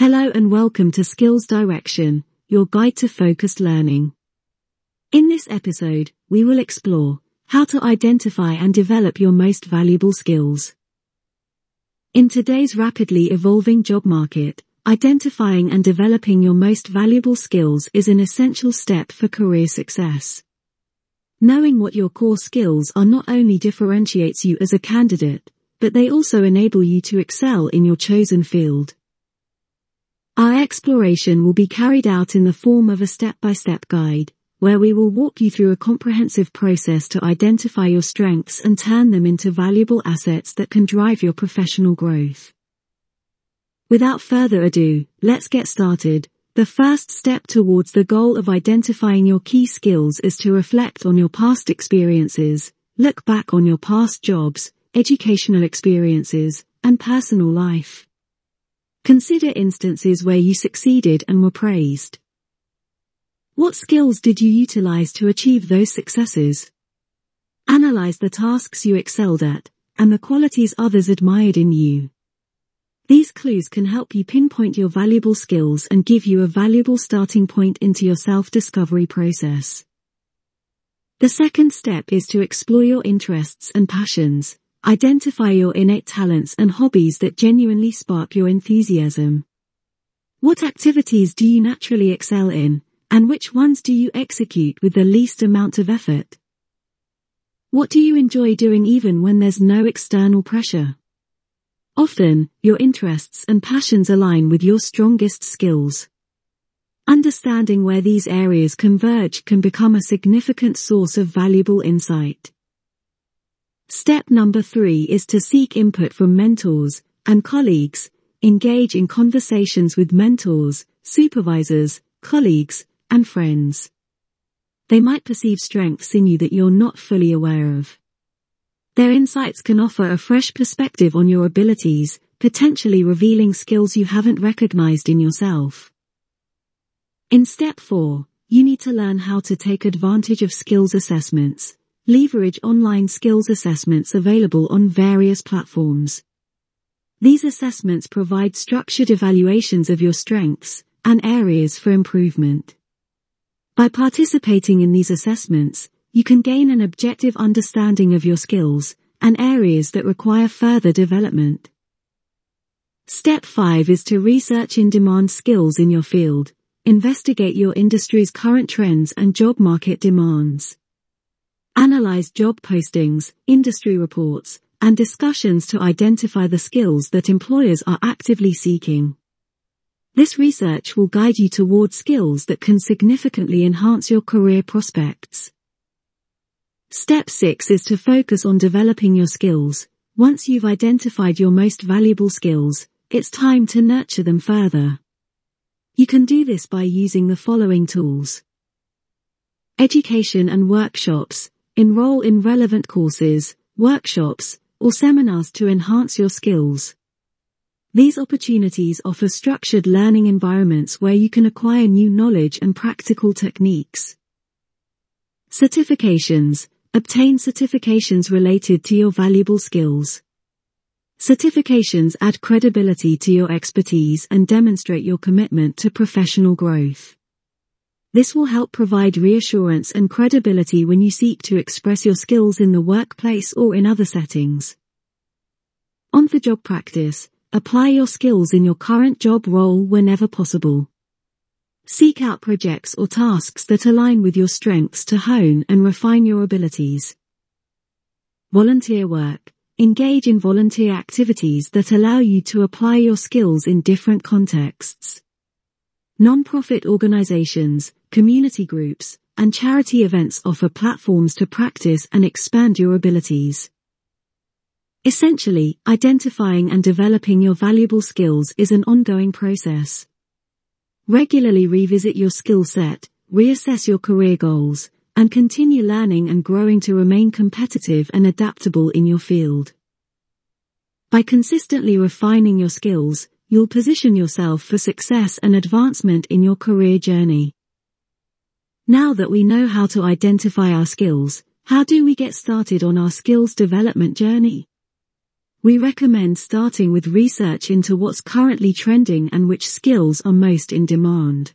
Hello and welcome to Skills Direction, your guide to focused learning. In this episode, we will explore how to identify and develop your most valuable skills. In today's rapidly evolving job market, identifying and developing your most valuable skills is an essential step for career success. Knowing what your core skills are not only differentiates you as a candidate, but they also enable you to excel in your chosen field. Our exploration will be carried out in the form of a step-by-step guide, where we will walk you through a comprehensive process to identify your strengths and turn them into valuable assets that can drive your professional growth. Without further ado, let's get started. The first step towards the goal of identifying your key skills is to reflect on your past experiences, look back on your past jobs, educational experiences, and personal life. Consider instances where you succeeded and were praised. What skills did you utilize to achieve those successes? Analyze the tasks you excelled at, and the qualities others admired in you. These clues can help you pinpoint your valuable skills and give you a valuable starting point into your self-discovery process. The second step is to explore your interests and passions. Identify your innate talents and hobbies that genuinely spark your enthusiasm. What activities do you naturally excel in, and which ones do you execute with the least amount of effort? What do you enjoy doing even when there's no external pressure? Often, your interests and passions align with your strongest skills. Understanding where these areas converge can become a significant source of valuable insight. Step number three is to seek input from mentors and colleagues, engage in conversations with mentors, supervisors, colleagues, and friends. They might perceive strengths in you that you're not fully aware of. Their insights can offer a fresh perspective on your abilities, potentially revealing skills you haven't recognized in yourself. In step 4, you need to learn how to take advantage of skills assessments. Leverage online skills assessments available on various platforms. These assessments provide structured evaluations of your strengths and areas for improvement. By participating in these assessments, you can gain an objective understanding of your skills and areas that require further development. Step 5 is to research in-demand skills in your field. Investigate your industry's current trends and job market demands. Analyze job postings, industry reports, and discussions to identify the skills that employers are actively seeking. This research will guide you toward skills that can significantly enhance your career prospects. Step 6 is to focus on developing your skills. Once you've identified your most valuable skills, it's time to nurture them further. You can do this by using the following tools. Education and workshops, Enroll in relevant courses, workshops, or seminars to enhance your skills. These opportunities offer structured learning environments where you can acquire new knowledge and practical techniques. Certifications. Obtain certifications related to your valuable skills. Certifications add credibility to your expertise and demonstrate your commitment to professional growth. This will help provide reassurance and credibility when you seek to express your skills in the workplace or in other settings. On-the-job practice, apply your skills in your current job role whenever possible. Seek out projects or tasks that align with your strengths to hone and refine your abilities. Volunteer work. Engage in volunteer activities that allow you to apply your skills in different contexts. Non-profit organizations, community groups, and charity events offer platforms to practice and expand your abilities. Essentially, identifying and developing your valuable skills is an ongoing process. Regularly revisit your skill set, reassess your career goals, and continue learning and growing to remain competitive and adaptable in your field. By consistently refining your skills, you'll position yourself for success and advancement in your career journey. Now that we know how to identify our skills, how do we get started on our skills development journey? We recommend starting with research into what's currently trending and which skills are most in demand.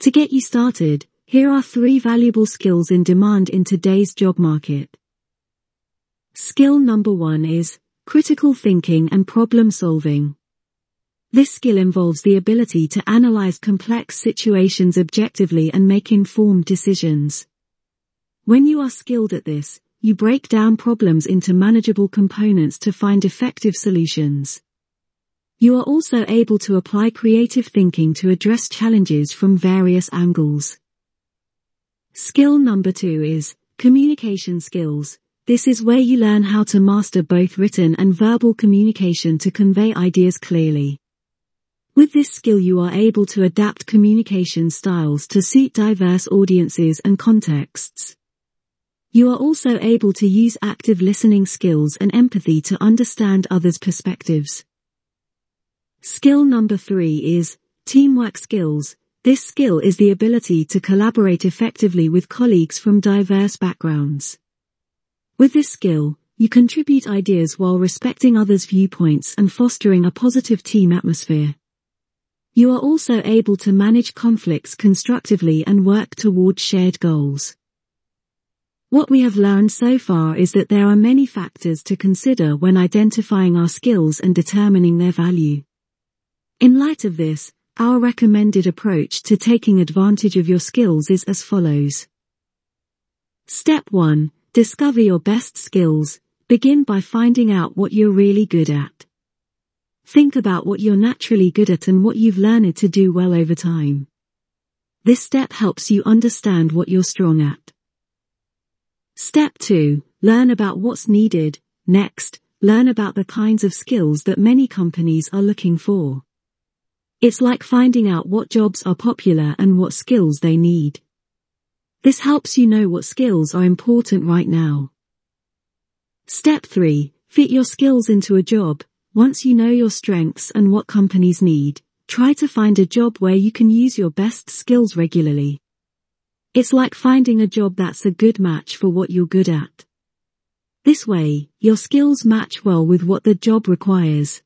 To get you started, here are three valuable skills in demand in today's job market. Skill number one is critical thinking and problem solving. This skill involves the ability to analyze complex situations objectively and make informed decisions. When you are skilled at this, you break down problems into manageable components to find effective solutions. You are also able to apply creative thinking to address challenges from various angles. Skill number two is communication skills. This is where you learn how to master both written and verbal communication to convey ideas clearly. With this skill you are able to adapt communication styles to suit diverse audiences and contexts. You are also able to use active listening skills and empathy to understand others' perspectives. Skill number three is teamwork skills. This skill is the ability to collaborate effectively with colleagues from diverse backgrounds. With this skill, you contribute ideas while respecting others' viewpoints and fostering a positive team atmosphere. You are also able to manage conflicts constructively and work toward shared goals. What we have learned so far is that there are many factors to consider when identifying our skills and determining their value. In light of this, our recommended approach to taking advantage of your skills is as follows. Step 1. Discover your best skills. Begin by finding out what you're really good at. Think about what you're naturally good at and what you've learned to do well over time. This step helps you understand what you're strong at. Step 2. Learn about what's needed. Next, learn about the kinds of skills that many companies are looking for. It's like finding out what jobs are popular and what skills they need. This helps you know what skills are important right now. Step 3. Fit your skills into a job. Once you know your strengths and what companies need, try to find a job where you can use your best skills regularly. It's like finding a job that's a good match for what you're good at. This way, your skills match well with what the job requires.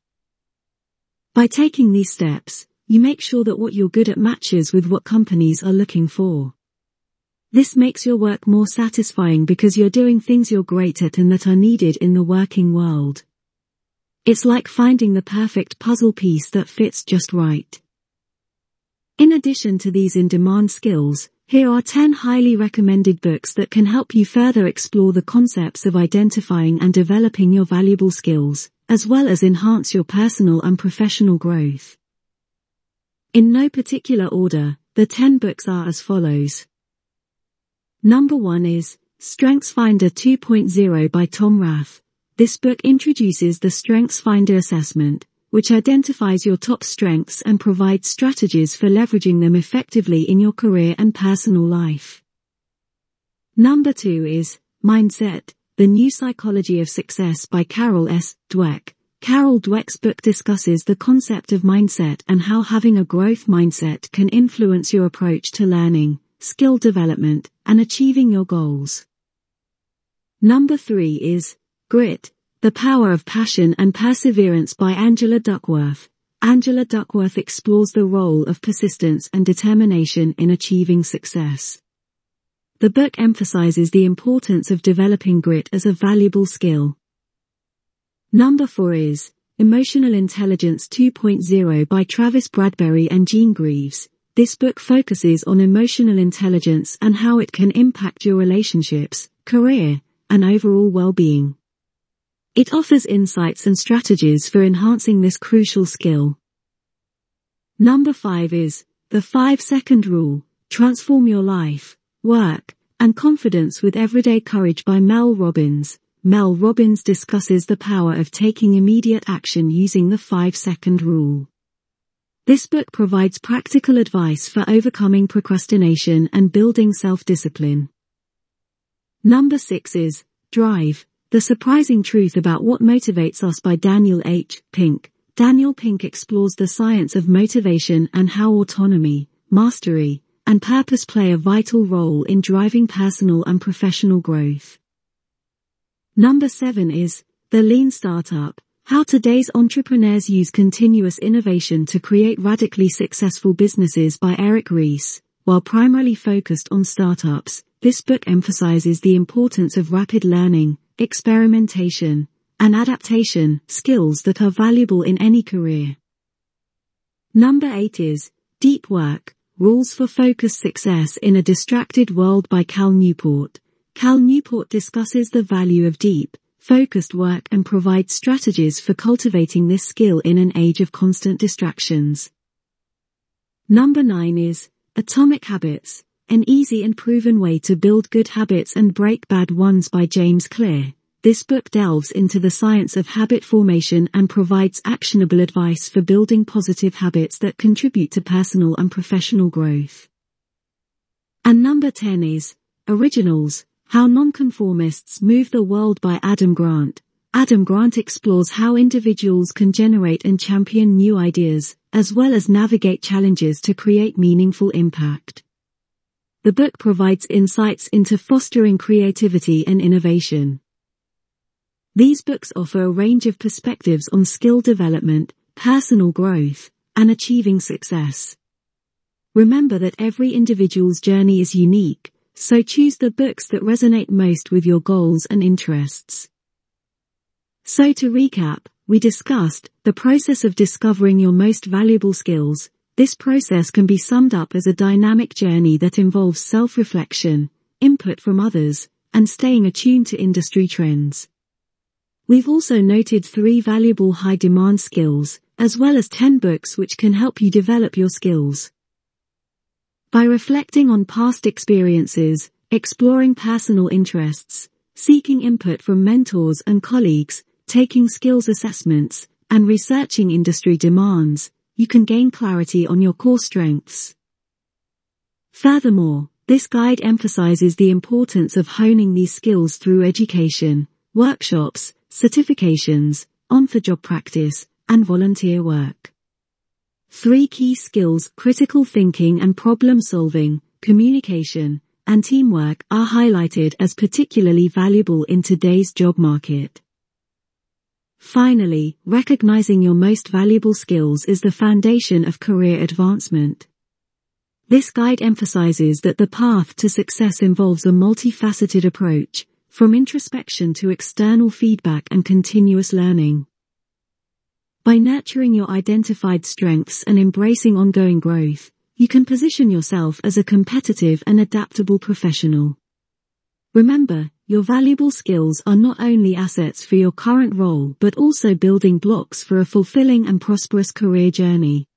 By taking these steps, you make sure that what you're good at matches with what companies are looking for. This makes your work more satisfying because you're doing things you're great at and that are needed in the working world. It's like finding the perfect puzzle piece that fits just right. In addition to these in-demand skills, here are 10 highly recommended books that can help you further explore the concepts of identifying and developing your valuable skills, as well as enhance your personal and professional growth. In no particular order, the 10 books are as follows. Number 1 is StrengthsFinder 2.0 by Tom Rath. This book introduces the StrengthsFinder assessment, which identifies your top strengths and provides strategies for leveraging them effectively in your career and personal life. Number two is Mindset, The New Psychology of Success by Carol S. Dweck. Carol Dweck's book discusses the concept of mindset and how having a growth mindset can influence your approach to learning, skill development, and achieving your goals. Number three is Grit, the Power of Passion and Perseverance by Angela Duckworth. Angela Duckworth explores the role of persistence and determination in achieving success. The book emphasizes the importance of developing grit as a valuable skill. Number 4 is Emotional Intelligence 2.0 by Travis Bradberry and Jean Greaves. This book focuses on emotional intelligence and how it can impact your relationships, career, and overall well-being. It offers insights and strategies for enhancing this crucial skill. Number 5 is the 5 second rule. Transform your life, work, and confidence with everyday courage by Mel Robbins. Mel Robbins discusses the power of taking immediate action using the 5 second rule. This book provides practical advice for overcoming procrastination and building self-discipline. Number 6 is Drive, the Surprising Truth About What Motivates Us by Daniel H. Pink. Daniel Pink explores the science of motivation and how autonomy, mastery, and purpose play a vital role in driving personal and professional growth. Number 7 is The Lean Startup, how today's entrepreneurs use continuous innovation to create radically successful businesses by Eric Ries. While primarily focused on startups, this book emphasizes the importance of rapid learning, experimentation, and adaptation, skills that are valuable in any career. Number 8 is Deep Work, Rules for Focused Success in a Distracted World by Cal Newport. Cal Newport discusses the value of deep, focused work and provides strategies for cultivating this skill in an age of constant distractions. Number 9 is Atomic Habits, an easy and proven way to build good habits and break bad ones by James Clear. This book delves into the science of habit formation and provides actionable advice for building positive habits that contribute to personal and professional growth. And number 10 is Originals, How Nonconformists Move the World by Adam Grant. Adam Grant explores how individuals can generate and champion new ideas, as well as navigate challenges to create meaningful impact. The book provides insights into fostering creativity and innovation. These books offer a range of perspectives on skill development, personal growth, and achieving success. Remember that every individual's journey is unique, so choose the books that resonate most with your goals and interests. So to recap, we discussed the process of discovering your most valuable skills. This process can be summed up as a dynamic journey that involves self-reflection, input from others, and staying attuned to industry trends. We've also noted three valuable high demand skills, as well as 10 books which can help you develop your skills. By reflecting on past experiences, exploring personal interests, seeking input from mentors and colleagues, taking skills assessments, and researching industry demands, you can gain clarity on your core strengths. Furthermore, this guide emphasizes the importance of honing these skills through education, workshops, certifications, on-the-job practice, and volunteer work. Three key skills, critical thinking and problem solving, communication, and teamwork are highlighted as particularly valuable in today's job market. Finally, recognizing your most valuable skills is the foundation of career advancement. This guide emphasizes that the path to success involves a multifaceted approach, from introspection to external feedback and continuous learning. By nurturing your identified strengths and embracing ongoing growth, you can position yourself as a competitive and adaptable professional. Remember, your valuable skills are not only assets for your current role but also building blocks for a fulfilling and prosperous career journey.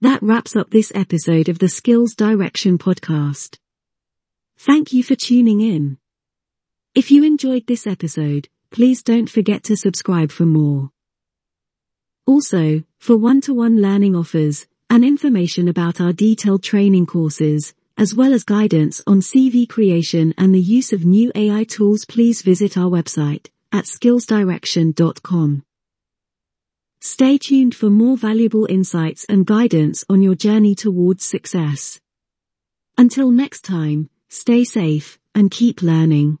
That wraps up this episode of the Skills Direction podcast. Thank you for tuning in. If you enjoyed this episode, please don't forget to subscribe for more. Also, for one-to-one learning offers and information about our detailed training courses, as well as guidance on CV creation and the use of new AI tools please visit our website at skillsdirection.com. Stay tuned for more valuable insights and guidance on your journey towards success. Until next time, stay safe and keep learning.